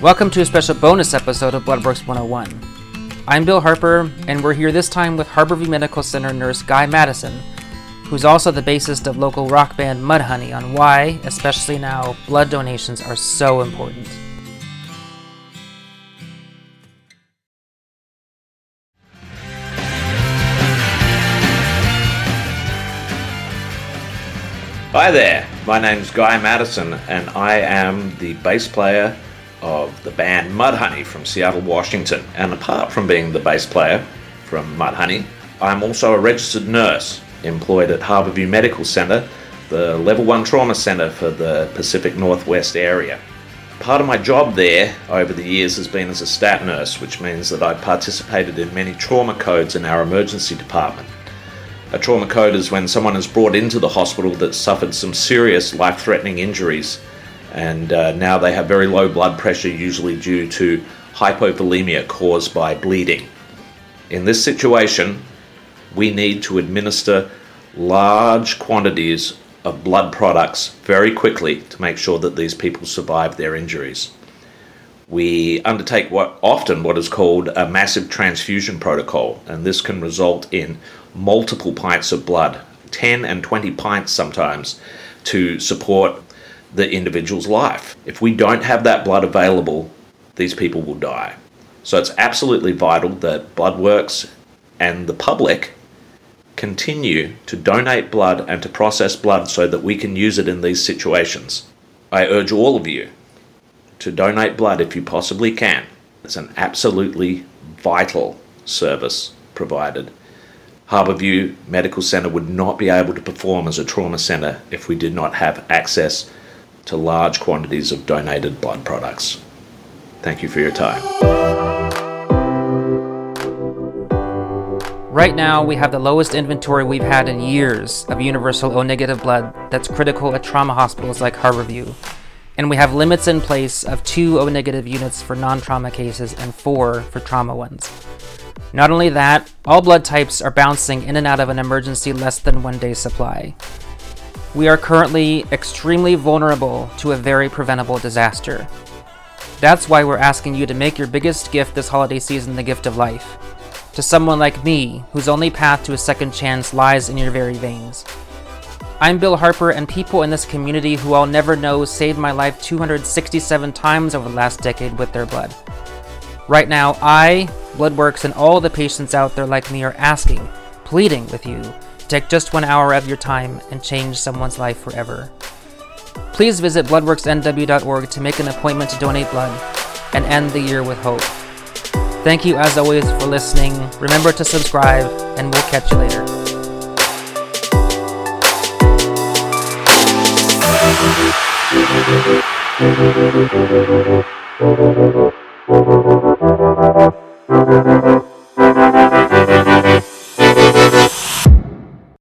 Welcome to a special bonus episode of Bloodworks 101. I'm Bill Harper, and we're here this time with Harborview Medical Center nurse Guy Maddison, who's also the bassist of local rock band Mudhoney, on why, especially now, blood donations are so important. Hi there, my name's Guy Maddison, and I am the bass player of the band Mudhoney from Seattle, Washington. And apart from being the bass player from Mudhoney, I'm also a registered nurse employed at Harborview Medical Center, the level 1 trauma center for the Pacific Northwest area. Part of my job there over the years has been as a stat nurse, which means that I've participated in many trauma codes in our emergency department. A trauma code is when someone is brought into the hospital that suffered some serious life threatening injuries and uh, now they have very low blood pressure, usually due to hypovolemia caused by bleeding. In this situation, we need to administer large quantities of blood products very quickly to make sure that these people survive their injuries. We undertake what often what is called a massive transfusion protocol, and this can result in multiple pints of blood, 10 and 20 pints sometimes, to support the individual's life. If we don't have that blood available, these people will die. So it's absolutely vital that Bloodworks and the public continue to donate blood and to process blood so that we can use it in these situations. I urge all of you to donate blood if you possibly can. It's an absolutely vital service provided. Harborview Medical Center would not be able to perform as a trauma center if we did not have access to large quantities of donated blood products. Thank you for your time. Right now, we have the lowest inventory we've had in years of universal O negative blood that's critical at trauma hospitals like Harborview. And we have limits in place of two O negative units for non trauma cases and four for trauma ones. Not only that, all blood types are bouncing in and out of an emergency less than one day supply. We are currently extremely vulnerable to a very preventable disaster. That's why we're asking you to make your biggest gift this holiday season the gift of life. To someone like me, whose only path to a second chance lies in your very veins. I'm Bill Harper, and people in this community who I'll never know saved my life 267 times over the last decade with their blood. Right now, I, Bloodworks, and all the patients out there like me are asking, pleading with you Take just one hour of your time and change someone's life forever. Please visit bloodworksnw.org to make an appointment to donate blood and end the year with hope. Thank you as always for listening. Remember to subscribe, and we'll catch you later.